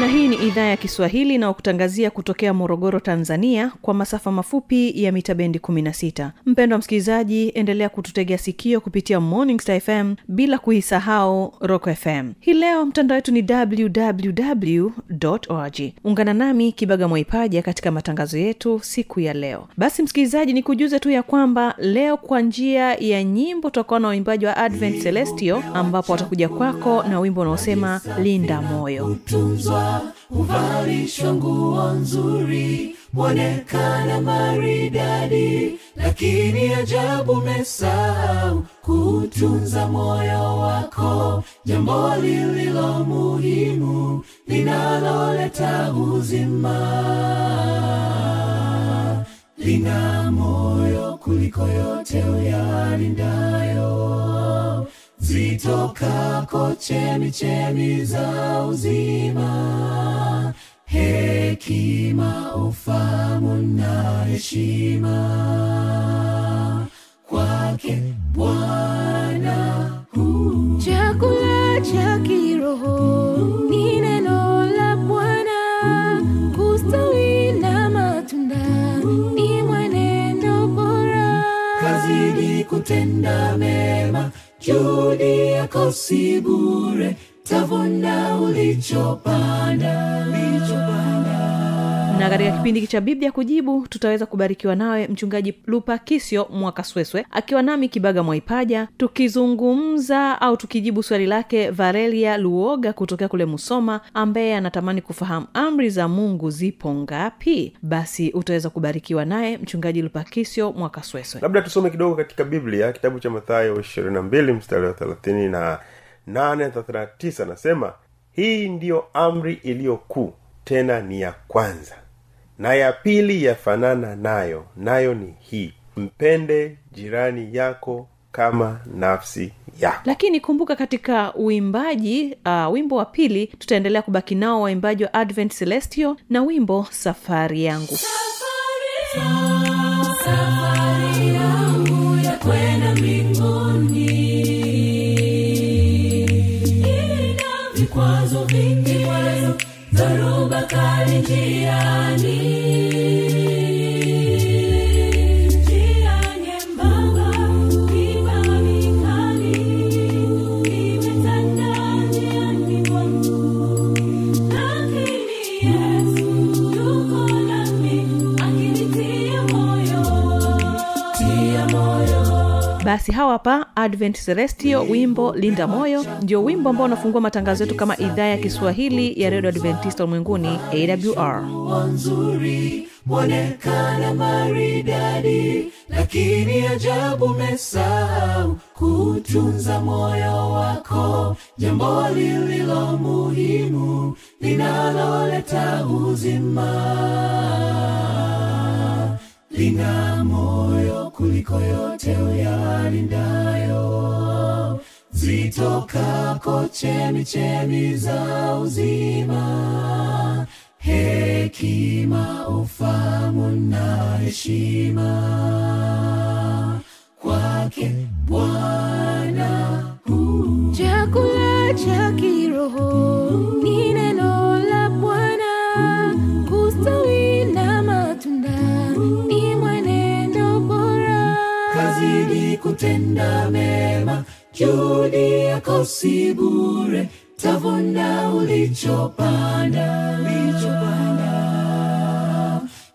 na hii ni idhaa ya kiswahili inayokutangazia kutokea morogoro tanzania kwa masafa mafupi ya mita bendi 16 mpendo wa msikilizaji endelea kututegea sikio kupitia morning star fm bila kuisahau rock fm hii leo mtandao wetu ni www org ungana nami kibaga mwaipaja katika matangazo yetu siku ya leo. Basi msikilizaji ni kujuze tu ya kwamba leo kwa njia ya nyimbo tutakuwa na waimbaji wa advent celestio ambapo watakuja kwako na wimbo unaosema linda moyo. Kutunzwa huvalishwa nguo nzuri mwonekana maridadi lakini ajabu mesau kutunza moyo wako. Jambo lililo muhimu linaloleta uzima lina moyo kuliko yote uyalindayo zitokako chemichemi za uzima hekima ufahamu na heshima. Kwake bwana chakula cha kiroho ni neno la bwana. Kustawi na matunda ni mwenendo bora. Kazidi kutenda mema juhudi yako si bure tavuna ulichopanda na katika kipindi cha biblia kujibu tutaweza kubarikiwa nawe mchungaji lupa kisio mwakasweswe akiwa nami kibaga mwaipaja tukizungumza au tukijibu swali lake varelia luoga kutokea kule musoma ambaye anatamani kufahamu amri za mungu zipo ngapi. Basi utaweza kubarikiwa naye mchungaji lupa kisio mwakasweswe. Labda tusome kidogo katika biblia kitabu cha mathayo 22 mstari wa 30 na 8 39 nasema hii ndiyo amri iliyo kuu tena ni ya kwanza na ya pili yafanana nayo nayo ni hii. Mpende jirani yako kama nafsi yako. Lakini kumbuka katika uimbaji uh, wimbo wa pili tutaendelea kubaki nao waimbaji wa advent celestio na wimbo safari yangu safari yangu ya kwenda mbinguni. Ina vikwazo vingi dharuba kali njiani basi hawa hapa advent celestio wimbo linda moyo ndio wimbo ambao unafungua matangazo yetu kama idhaa ya kiswahili ya redio adventista ulimwenguni awr nzuri mwonekana maridadi lakini ajabu mesau kutunza moyo wako. Jambo lililo muhimu linaloleta uzima lina moyo kuliko yote uyalindayo. Zitokako chemichemi za uzima. Hekima ufahamu na heshima. Kwake bwana chakula cha kiroho ni neno kutenda mema juhudi yako si bure tavuna ulichopanda.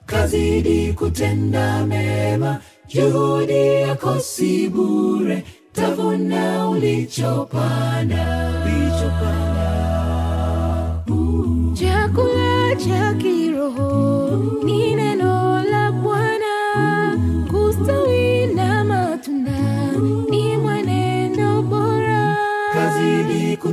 Kazidi kutenda mema juhudi yako si bure tavuna ulichopanda. Chakula cha kiroho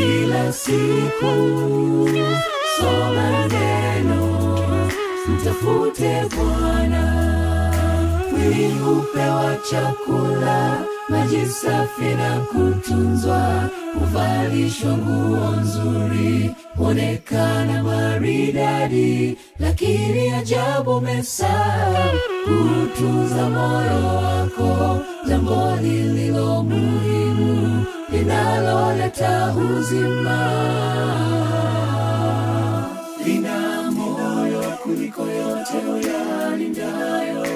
kila siku. Soma neno mtafute bwana. Mwili hupewa chakula maji safi na kutunzwa. Huvalishwa nguo nzuri huonekana maridadi. Lakini ajabu mesaa kutunza moyo wako jambo lililo muhimu linaloleta uzima lina moyo kuliko yote uyalindayo.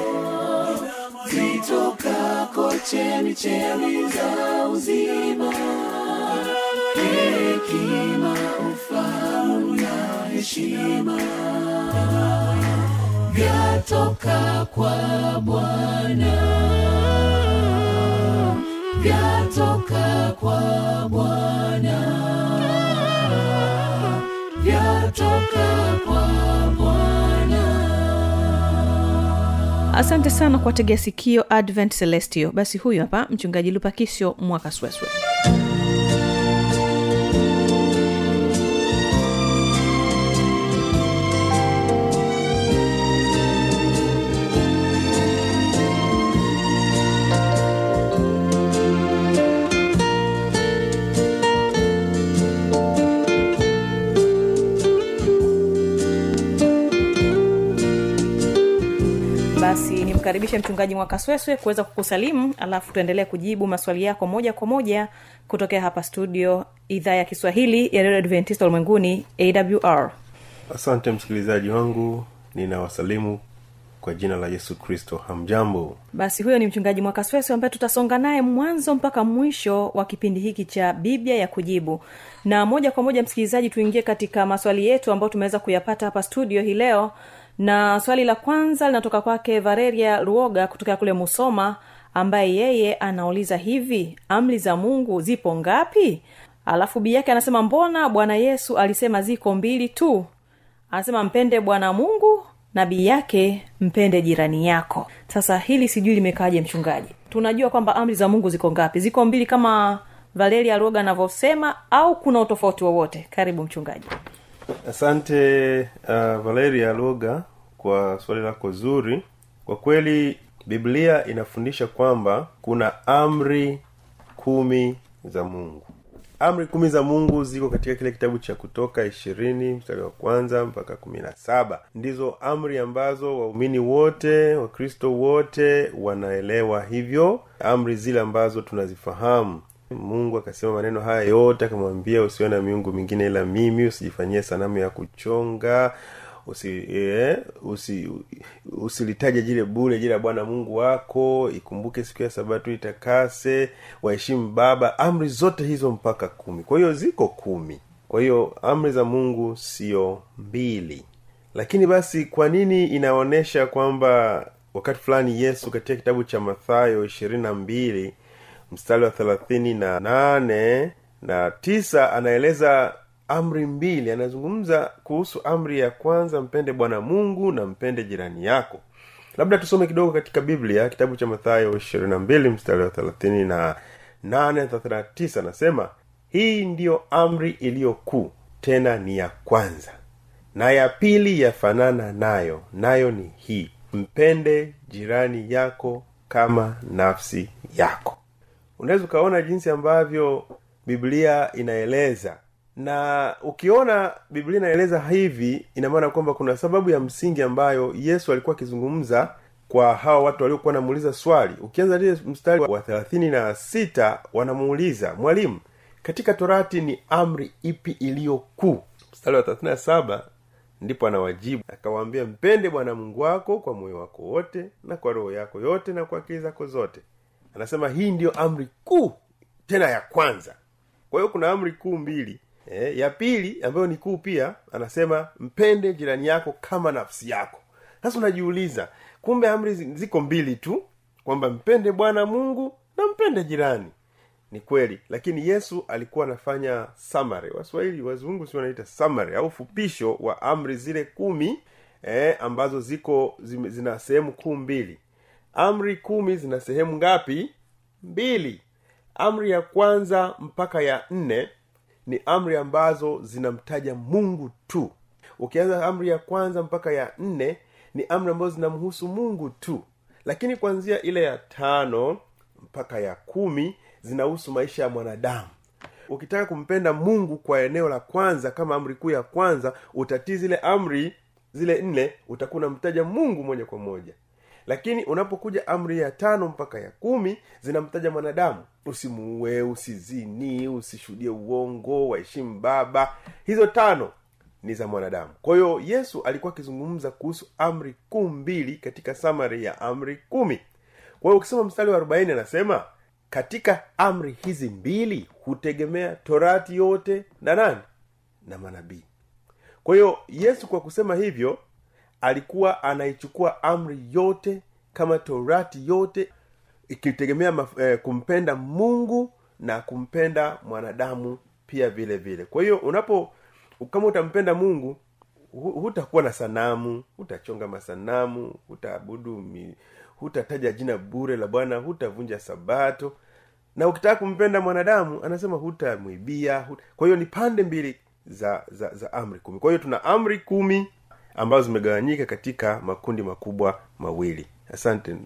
Zitokako chemichemi za uzima. Hekima ufahamu na heshima. Vyatoka kwa bwana vyatoka kwa bwana. Vyatoka kwa bwana. Asante sana kwa tegea sikio advent celestio basi huyu hapa mchungaji Lupakisio mwaka sweswe nimkaribishe mchungaji mwakasweswe kuweza kukusalimu alafu tuendelee kujibu maswali yako moja kwa moja kutokea hapa studio idhaa ya kiswahili ya redio adventista ulimwenguni awr asante msikilizaji wangu ninawasalimu kwa jina la yesu kristo. Hamjambo? Basi huyo ni mchungaji mwakasweswe ambaye tutasonga naye mwanzo mpaka mwisho wa kipindi hiki cha biblia ya kujibu. Na moja kwa moja msikilizaji tuingie katika maswali yetu ambayo tumeweza kuyapata hapa studio hii leo na swali la kwanza linatoka kwake vareria ruoga kutoka kule musoma ambaye yeye anauliza hivi amri za mungu zipo ngapi? Alafu bii yake anasema mbona bwana yesu alisema ziko mbili tu? Anasema mpende bwana mungu na bii yake mpende jirani yako. Sasa hili sijui limekaaje mchungaji? Tunajua kwamba amri za mungu ziko ngapi? Ziko mbili kama valeria ruoga anavyosema au kuna utofauti wowote? Karibu mchungaji asante uh, valeria loga kwa swali lako zuri. Kwa kweli biblia inafundisha kwamba kuna amri kumi za mungu. Amri kumi za mungu ziko katika kile kitabu cha kutoka ishirini mstari wa kwanza mpaka kumi na saba. Ndizo amri ambazo waumini wote wakristo wote wanaelewa hivyo. Amri zile ambazo tunazifahamu mungu akasema maneno haya yote akamwambia usiwe na miungu mingine ila mimi usijifanyie sanamu ya kuchonga usi, eh, usi usilitaje jile bule jile ya bwana mungu wako ikumbuke siku ya sabato itakase waheshimu baba. Amri zote hizo mpaka kumi. Kwa hiyo ziko kumi. Kwa hiyo amri za mungu sio mbili. Lakini basi kwa nini inaonyesha kwamba wakati fulani yesu katika kitabu cha mathayo ishirini na mbili mstari wa thelathini na nane na tisa anaeleza amri mbili. Anazungumza kuhusu amri ya kwanza mpende bwana mungu na mpende jirani yako. Labda tusome kidogo katika biblia kitabu cha mathayo ishirini na mbili mstari wa thelathini na nane na thelathini na tisa. Anasema hii ndiyo amri iliyo kuu tena ni ya kwanza na ya pili yafanana nayo nayo ni hii mpende jirani yako kama nafsi yako unaweza ukaona jinsi ambavyo biblia inaeleza. Na ukiona biblia inaeleza hivi ina maana kwamba kuna sababu ya msingi ambayo yesu alikuwa akizungumza kwa hawa watu waliokuwa wanamuuliza swali. Ukianza lile mstari wa thelathini na sita wanamuuliza mwalimu katika torati ni amri ipi iliyo kuu? Mstari wa thelathini na saba ndipo anawajibu akawaambia mpende bwana mungu wako kwa moyo wako wote na kwa roho yako yote na kwa akili zako zote anasema hii ndiyo amri kuu tena ya kwanza. Kwa hiyo kuna amri kuu mbili. E, ya pili ambayo ni kuu pia anasema mpende jirani yako kama nafsi yako. Sasa unajiuliza kumbe amri ziko mbili tu kwamba mpende bwana mungu na mpende jirani. Ni kweli lakini yesu alikuwa anafanya samari waswahili wazungu si wanaita samari au fupisho wa amri zile kumi eh, ambazo ziko zina sehemu kuu mbili amri kumi zina sehemu ngapi? Mbili. Amri ya kwanza mpaka ya nne ni amri ambazo zinamtaja mungu tu. Ukianza amri ya kwanza mpaka ya nne ni amri ambazo zinamhusu mungu tu. Lakini kuanzia ile ya tano mpaka ya kumi zinahusu maisha ya mwanadamu. Ukitaka kumpenda mungu kwa eneo la kwanza kama amri kuu ya kwanza utatii zile amri zile nne utakuwa unamtaja mungu moja kwa moja lakini unapokuja amri ya tano mpaka ya kumi zinamtaja mwanadamu. Usimuue usizini usishuhudie uongo waheshimu baba. Hizo tano ni za mwanadamu. Kwa hiyo yesu alikuwa akizungumza kuhusu amri kuu mbili katika samari ya amri kumi. Kwa hiyo ukisoma mstari wa arobaini anasema katika amri hizi mbili hutegemea torati yote na nani? Na manabii. Kwa hiyo yesu kwa kusema hivyo alikuwa anaichukua amri yote kama torati yote ikitegemea eh, kumpenda mungu na kumpenda mwanadamu pia vile vile. Kwa hiyo unapo kama utampenda mungu hutakuwa na sanamu hutachonga masanamu hutaabudu hutataja jina bure la bwana hutavunja sabato. Na ukitaka kumpenda mwanadamu anasema hutamwibia huta... kwa hiyo ni pande mbili za za, za amri kumi. Kwa hiyo tuna amri kumi ambazo zimegawanyika katika makundi makubwa mawili. Asante.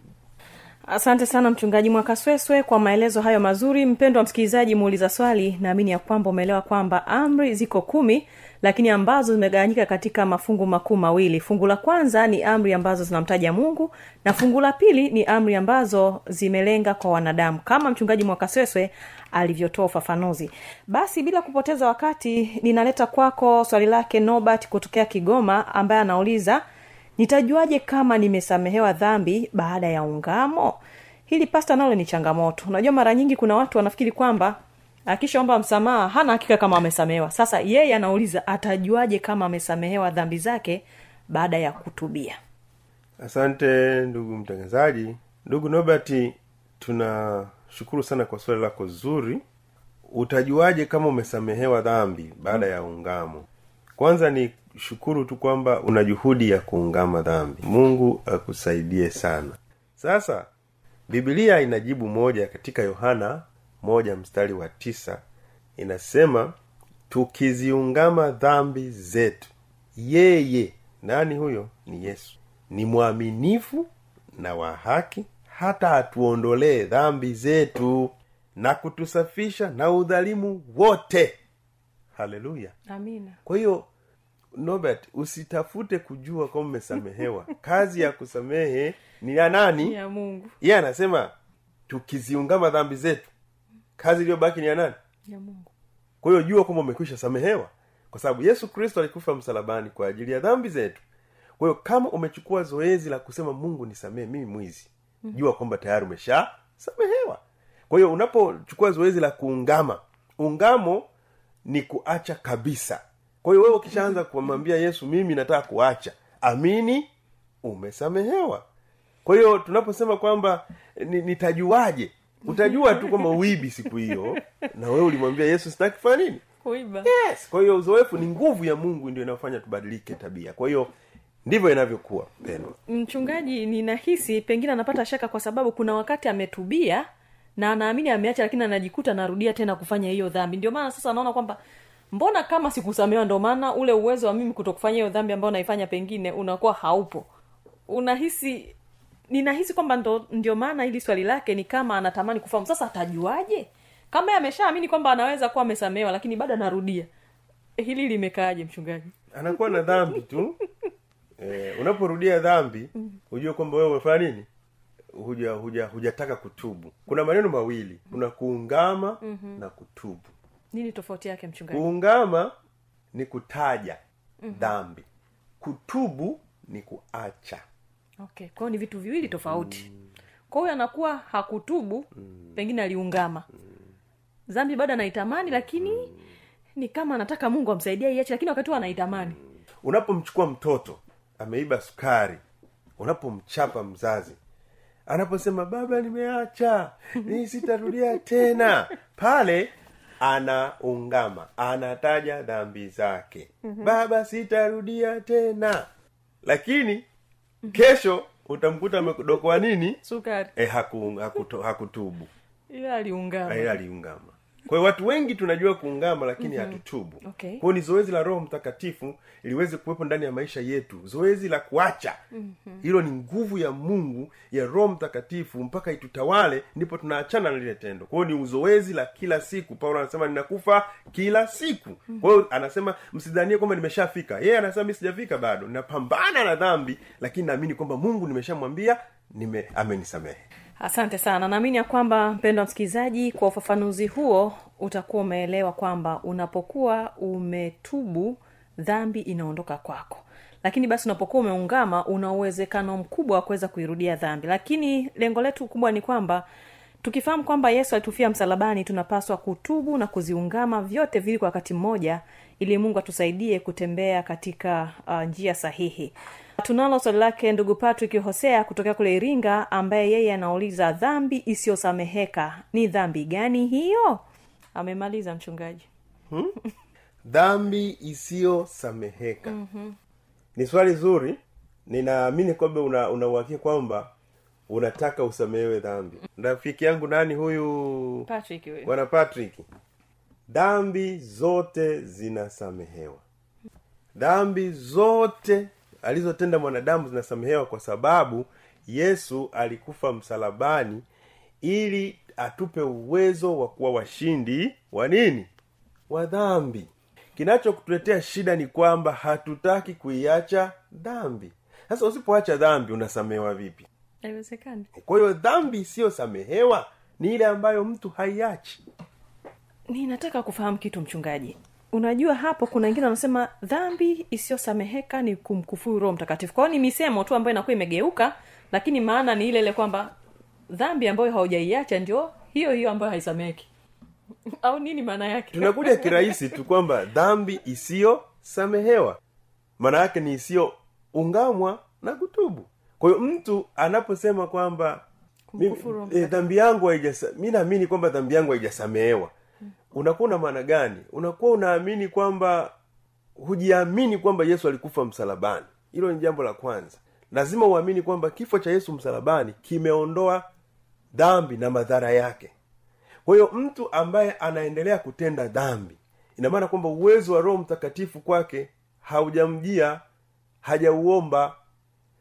Asante sana mchungaji mwakasweswe kwa maelezo hayo mazuri. Mpendo wa msikilizaji muuliza swali. Naamini ya kwamba umeelewa kwamba amri ziko kumi lakini ambazo zimegawanyika katika mafungu makuu mawili. Fungu la kwanza ni amri ambazo zinamtaja mungu na fungu la pili ni amri ambazo zimelenga kwa wanadamu kama mchungaji mwakasweswe alivyotoa ufafanuzi. Basi bila kupoteza wakati ninaleta kwako swali lake nobert kutokea kigoma ambaye anauliza nitajuaje kama nimesamehewa dhambi baada ya ungamo? Hili pasta nalo ni changamoto. Unajua mara nyingi kuna watu wanafikiri kwamba akishaomba msamaha hana hakika kama amesamehewa. Sasa yeye anauliza atajuaje kama amesamehewa dhambi zake baada ya kutubia? Asante ndugu mtangazaji. Ndugu nobert tunashukuru sana kwa swali lako zuri. Utajuaje kama umesamehewa dhambi baada ya ungamo? Kwanza ni shukuru tu kwamba una juhudi ya kuungama dhambi. Mungu akusaidie sana. Sasa bibilia inajibu moja katika yohana moja mstari wa tisa inasema tukiziungama dhambi zetu yeye nani huyo? Ni yesu. Ni mwaminifu na wa haki hata atuondolee dhambi zetu na kutusafisha na udhalimu wote. Haleluya. Kwa hiyo nobert usitafute kujua kwamba umesamehewa kazi ya kusamehe ni ya nani? Ya mungu. Iye anasema tukiziungama dhambi zetu kazi iliyobaki ni ya nani? Ya mungu. Kwa hiyo jua kwamba umekwisha samehewa. Kwa sababu yesu kristo alikufa msalabani kwa ajili ya dhambi zetu. Kwa hiyo kama umechukua zoezi la kusema mungu nisamehe mimi mwizi jua kwamba tayari umesha samehewa. Kwa hiyo unapochukua zoezi la kuungama ungamo ni kuacha kabisa. Kwa hiyo wewe ukishaanza kumwambia yesu mimi nataka kuacha amini umesamehewa. Kwa hiyo tunaposema kwamba ni- nitajuaje utajua tu kwamba uibi siku hiyo na wewe ulimwambia yesu sitaki kufanya nini? Kuiba. Yes. Kwa hiyo uzoefu ni nguvu ya mungu ndio inayofanya tubadilike tabia. Kwa hiyo ndivyo inavyokuwa pendwa mchungaji ninahisi pengine anapata shaka kwa sababu kuna wakati ametubia na anaamini ameacha lakini anajikuta anarudia tena kufanya hiyo dhambi. Ndio maana sasa anaona kwamba mbona kama sikusamewa ndio maana ule uwezo wa mimi kutokufanya hiyo dhambi ambayo naifanya pengine unakuwa haupo. Unahisi ninahisi kwamba ndo, ndio maana hili swali lake ni kama anatamani kufahamu. Sasa atajuaje? Kama ameshaamini kwamba anaweza kuwa amesamehewa lakini bado anarudia. Hili limekaaje mchungaji? Anakuwa na dhambi tu. Eh, unaporudia dhambi hujue kwamba wewe umefanya nini? Huja huja hujataka kutubu. Kuna maneno mawili. Kuna kuungama mm-hmm. na kutubu. Nini tofauti yake mchungaji? Kuungama ni kutaja dhambi. Kutubu ni kuacha okay kwao ni vitu viwili tofauti. Kwa huyo anakuwa hakutubu pengine aliungama. Dhambi bado anaitamani lakini ni kama anataka mungu amsaidia iache lakini wakati huo anaitamani. Unapomchukua mtoto ameiba sukari unapomchapa mzazi anaposema baba nimeacha ni sitarudia tena pale anaungama anataja dhambi zake. Baba sitarudia tena. Lakini kesho utamkuta amekudokoa nini? Sukari. E, haku, hakuto, hakutubu. Ila aliungama. Ila aliungama kwa hiyo watu wengi tunajua kuungama lakini mm-hmm. hatutubu. Okay. kwao ni zoezi la roho mtakatifu iliweze kuwepo ndani ya maisha yetu. Zoezi la kuacha. Mm-hmm. hilo ni nguvu ya mungu ya roho mtakatifu mpaka itutawale ndipo tunaachana na lile tendo. Kwao ni uzoezi la kila siku. Paulo anasema ninakufa kila siku. Kwa hiyo anasema msidhanie kwamba nimeshafika. Yeye anasema mi sijafika bado. Ninapambana na dhambi lakini naamini kwamba mungu nimeshamwambia nime amenisamehe asante sana. Naamini ya kwamba mpendo wa msikilizaji kwa ufafanuzi huo utakuwa umeelewa kwamba unapokuwa umetubu dhambi inaondoka kwako. Lakini basi unapokuwa umeungama una uwezekano mkubwa wa kuweza kuirudia dhambi. Lakini lengo letu kubwa ni kwamba tukifahamu kwamba yesu alitufia msalabani tunapaswa kutubu na kuziungama vyote vili kwa wakati mmoja ili mungu atusaidie kutembea katika uh, njia sahihi tunalo swali lake ndugu patrick hosea kutokea kule iringa ambaye yeye anauliza dhambi isiyosameheka ni dhambi gani hiyo? Amemaliza mchungaji. Dhambi isiyosameheka. Mm-hmm. ni swali zuri. Ninaamini kwamba una unauhakia kwamba unataka usamehewe dhambi. Rafiki yangu nani huyu? Patrick bwana patrick. Dhambi zote zinasamehewa. Dhambi zote alizotenda mwanadamu zinasamehewa kwa sababu yesu alikufa msalabani ili atupe uwezo wa kuwa washindi wa nini? Wa dhambi. Kinachokutuletea shida ni kwamba hatutaki kuiacha dhambi. Sasa usipoacha dhambi unasamehewa vipi? Haiwezekani. Kwa hiyo dhambi isiyosamehewa ni ile ambayo mtu haiachi. Ninataka kufahamu kitu mchungaji unajua hapo kuna wengine wanasema dhambi isiyosameheka ni kumkufuru roho mtakatifu. Kwao ni misemo tu ambayo inakuwa imegeuka lakini maana ni ile ile kwamba dhambi ambayo haujaiacha ndio hiyo hiyo ambayo haisameheki. Au nini maana yake? Tunakuja kirahisi tu kwamba dhambi isiyosamehewa. Maana yake ni isiyoungamwa na kutubu. Kwa hiyo mtu anaposema kwamba eh, dhambi yangu haijasa mi naamini kwamba dhambi yangu haijasamehewa unakuwa una maana gani? Unakuwa unaamini kwamba hujiamini kwamba yesu alikufa msalabani. Hilo ni jambo la kwanza. Lazima uamini kwamba kifo cha yesu msalabani kimeondoa dhambi na madhara yake. Kwa hiyo mtu ambaye anaendelea kutenda dhambi ina maana kwamba uwezo wa roho mtakatifu kwake haujamjia hajauomba.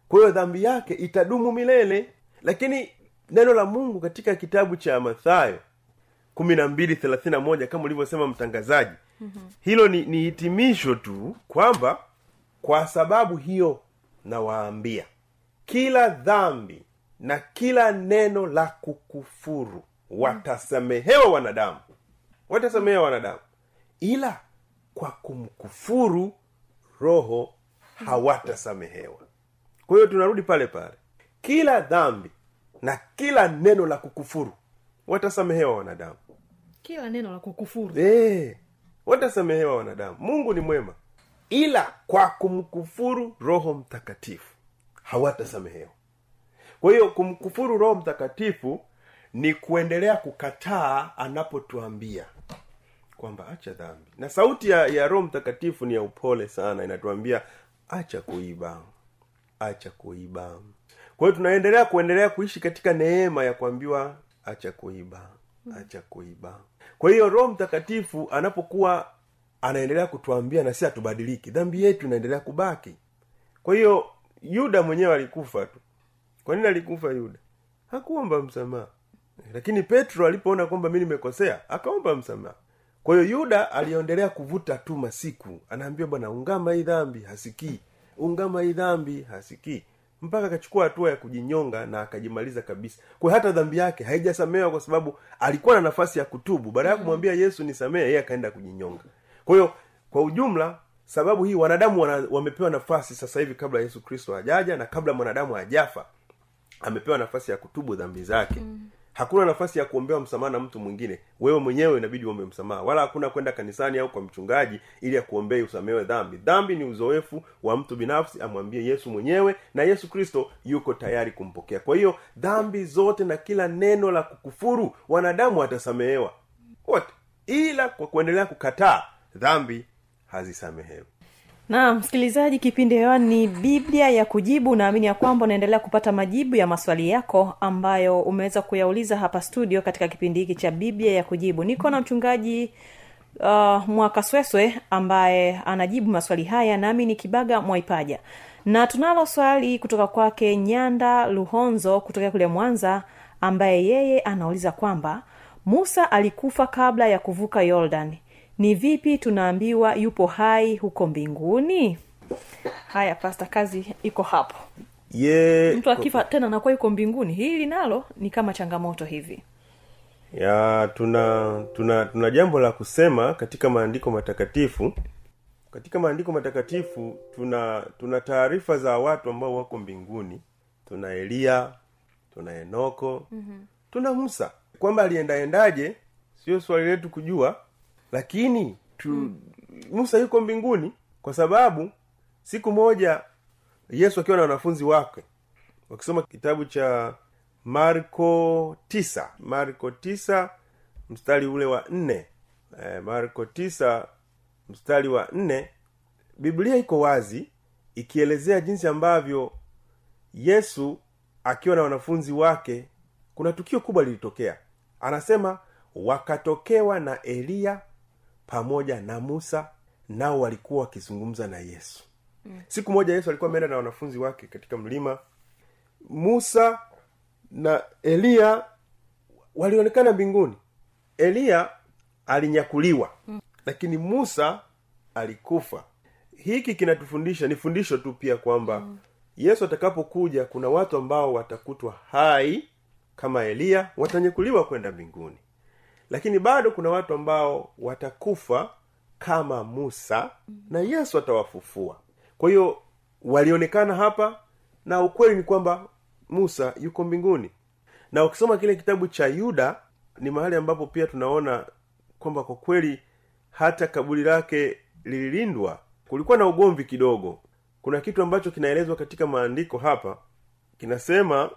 Kwa hiyo dhambi yake itadumu milele. Lakini neno la mungu katika kitabu cha mathayo kumi na mbili thelathini na moja kama ulivyosema mtangazaji. Mm-hmm. hilo ni, ni hitimisho tu kwamba kwa sababu hiyo nawaambia kila dhambi na kila neno la kukufuru watasamehewa wanadamu. Watasamehewa wanadamu. Ila kwa kumkufuru roho hawatasamehewa. Kwa hiyo tunarudi pale pale. Kila dhambi na kila neno la kukufuru watasamehewa wanadamu kila neno la kukufuru Eh, watasamehewa wanadamu. Mungu ni mwema. Ila kwa kumkufuru roho mtakatifu hawatasamehewa. Kwa hiyo kumkufuru roho mtakatifu ni kuendelea kukataa anapotuambia kwamba acha dhambi. Na sauti ya, ya roho mtakatifu ni ya upole sana inatuambia acha kuiba acha kuiba. Kwa hiyo tunaendelea kuendelea kuishi katika neema ya kuambiwa acha kuiba acha kuiba. Kwa hiyo roho mtakatifu anapokuwa anaendelea kutuambia na si hatubadiliki dhambi yetu inaendelea kubaki. Kwa hiyo yuda mwenyewe alikufa tu. Kwa nini alikufa yuda? Hakuomba msamaha. Lakini petro alipoona kwamba mi nimekosea akaomba msamaha. Kwa hiyo yuda aliendelea kuvuta tu masiku. Anaambia bwana ungama hii dhambi hasikii. Ungama hii dhambi hasikii mpaka akachukua hatua ya kujinyonga na akajimaliza kabisa. Kwa hata dhambi yake haijasamehewa kwa sababu alikuwa na nafasi ya kutubu. Baada ya kumwambia yesu nisamee yeye akaenda kujinyonga. Kwa hiyo kwa ujumla sababu hii wanadamu wana, wamepewa nafasi sasa hivi kabla yesu kristo hajaja na kabla mwanadamu hajafa amepewa nafasi ya kutubu dhambi zake. Mm. Hakuna nafasi ya kuombewa msamaha na mtu mwingine. Wewe mwenyewe inabidi uombe msamaha. Wala hakuna kwenda kanisani au kwa mchungaji ili akuombee usamehewe dhambi. Dhambi ni uzoefu wa mtu binafsi amwambie yesu mwenyewe na yesu kristo yuko tayari kumpokea. Kwa hiyo dhambi zote na kila neno la kukufuru wanadamu watasamehewa. Wote ila kwa kuendelea kukataa dhambi hazisamehewi na msikilizaji kipindi hewani ni biblia ya kujibu. Naamini ya kwamba unaendelea kupata majibu ya maswali yako ambayo umeweza kuyauliza hapa studio katika kipindi hiki cha biblia ya kujibu. Niko na mchungaji uh, mwakasweswe ambaye anajibu maswali haya nami ni kibaga mwaipaja. Na tunalo swali kutoka kwake nyanda luhonzo kutokea kule mwanza ambaye yeye anauliza kwamba musa alikufa kabla ya kuvuka yordan ni vipi tunaambiwa yupo hai huko mbinguni? Haya pasta kazi iko hapo. Ye mtu akifa tena anakuwa yuko mbinguni hili nalo ni kama changamoto hivi. Ya tuna tuna tuna jambo la kusema katika maandiko matakatifu. Katika maandiko matakatifu tuna tuna taarifa za watu ambao wako mbinguni. Tuna eliya tuna enoko. Mm-hmm. tuna musa. Kwamba aliendaendaje sio swali letu kujua lakini tu, mm. musa yuko mbinguni kwa sababu siku moja yesu akiwa na wanafunzi wake wakisoma kitabu cha marko tisa. Marko tisa mstari ule wa nne. E, marko tisa mstari wa nne. Biblia iko wazi ikielezea jinsi ambavyo yesu akiwa na wanafunzi wake kuna tukio kubwa lilitokea. Anasema wakatokewa na eliya pamoja na musa nao walikuwa wakizungumza na yesu mm. siku moja yesu alikuwa ameenda na wanafunzi wake katika mlima musa na eliya walionekana mbinguni eliya alinyakuliwa mm. lakini musa alikufa hiki kinatufundisha ni fundisho tu pia kwamba mm. yesu atakapokuja kuna watu ambao watakutwa hai kama eliya watanyakuliwa kwenda mbinguni lakini bado kuna watu ambao watakufa kama musa na yesu atawafufua. Kwa hiyo walionekana hapa na ukweli ni kwamba musa yuko mbinguni. Na ukisoma kile kitabu cha yuda ni mahali ambapo pia tunaona kwamba kwa kweli hata kaburi lake lililindwa. Kulikuwa na ugomvi kidogo. Kuna kitu ambacho kinaelezwa katika maandiko hapa. Kinasema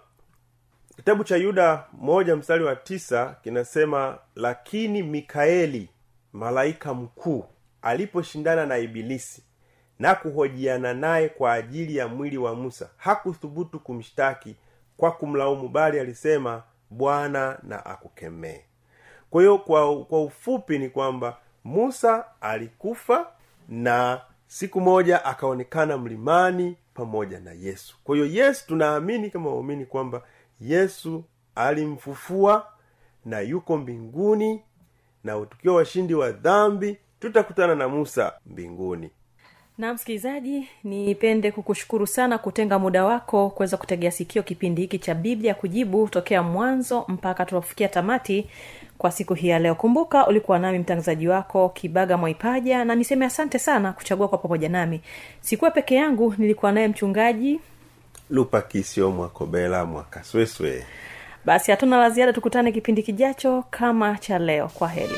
kitabu cha yuda moja mstari wa tisa kinasema lakini mikaeli malaika mkuu aliposhindana na ibilisi na kuhojiana naye kwa ajili ya mwili wa musa hakuthubutu kumshtaki kwa kumlaumu bali alisema bwana na akukemee kwa hiyo kwa, ufupi ni kwamba musa alikufa na siku moja akaonekana mlimani pamoja na yesu. Kwa hiyo yesu tunaamini kama waumini kwamba yesu alimfufua na yuko mbinguni na tukiwa washindi wa dhambi tutakutana na musa mbinguni. Na msikilizaji nipende kukushukuru sana kutenga muda wako kuweza kutegea sikio kipindi hiki cha biblia kujibu tokea mwanzo mpaka tunafikia tamati kwa siku hii ya leo. Kumbuka ulikuwa nami mtangazaji wako kibaga mwaipaja na niseme asante sana kuchagua kwa pamoja nami. Sikuwa peke yangu nilikuwa naye mchungaji lupa kisio mwakobela mwakasweswe basi hatuna la ziada tukutane kipindi kijacho kama cha leo. Kwa heli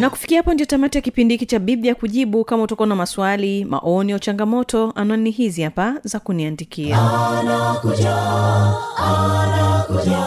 na kufikia kufikia hapo ndio tamati ya kipindi hiki cha biblia kujibu. Kama utakuwa na maswali maoni au changamoto anwani hizi hapa za kuniandikia. Anakuja anakuja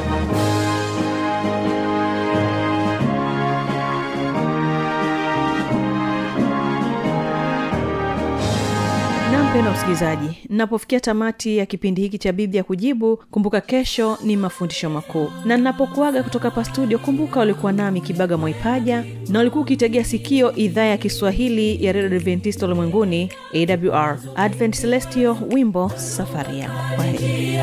na mpenda msikilizaji napofikia tamati ya kipindi hiki cha biblia kujibu kumbuka kesho ni mafundisho makuu. Na ninapokuaga kutoka pa studio kumbuka ulikuwa nami kibaga mwaipaja na ulikuwa ukitegea sikio idhaa ya kiswahili ya redio adventista ulimwenguni awr advent celestio wimbo safari yako. Kwa heri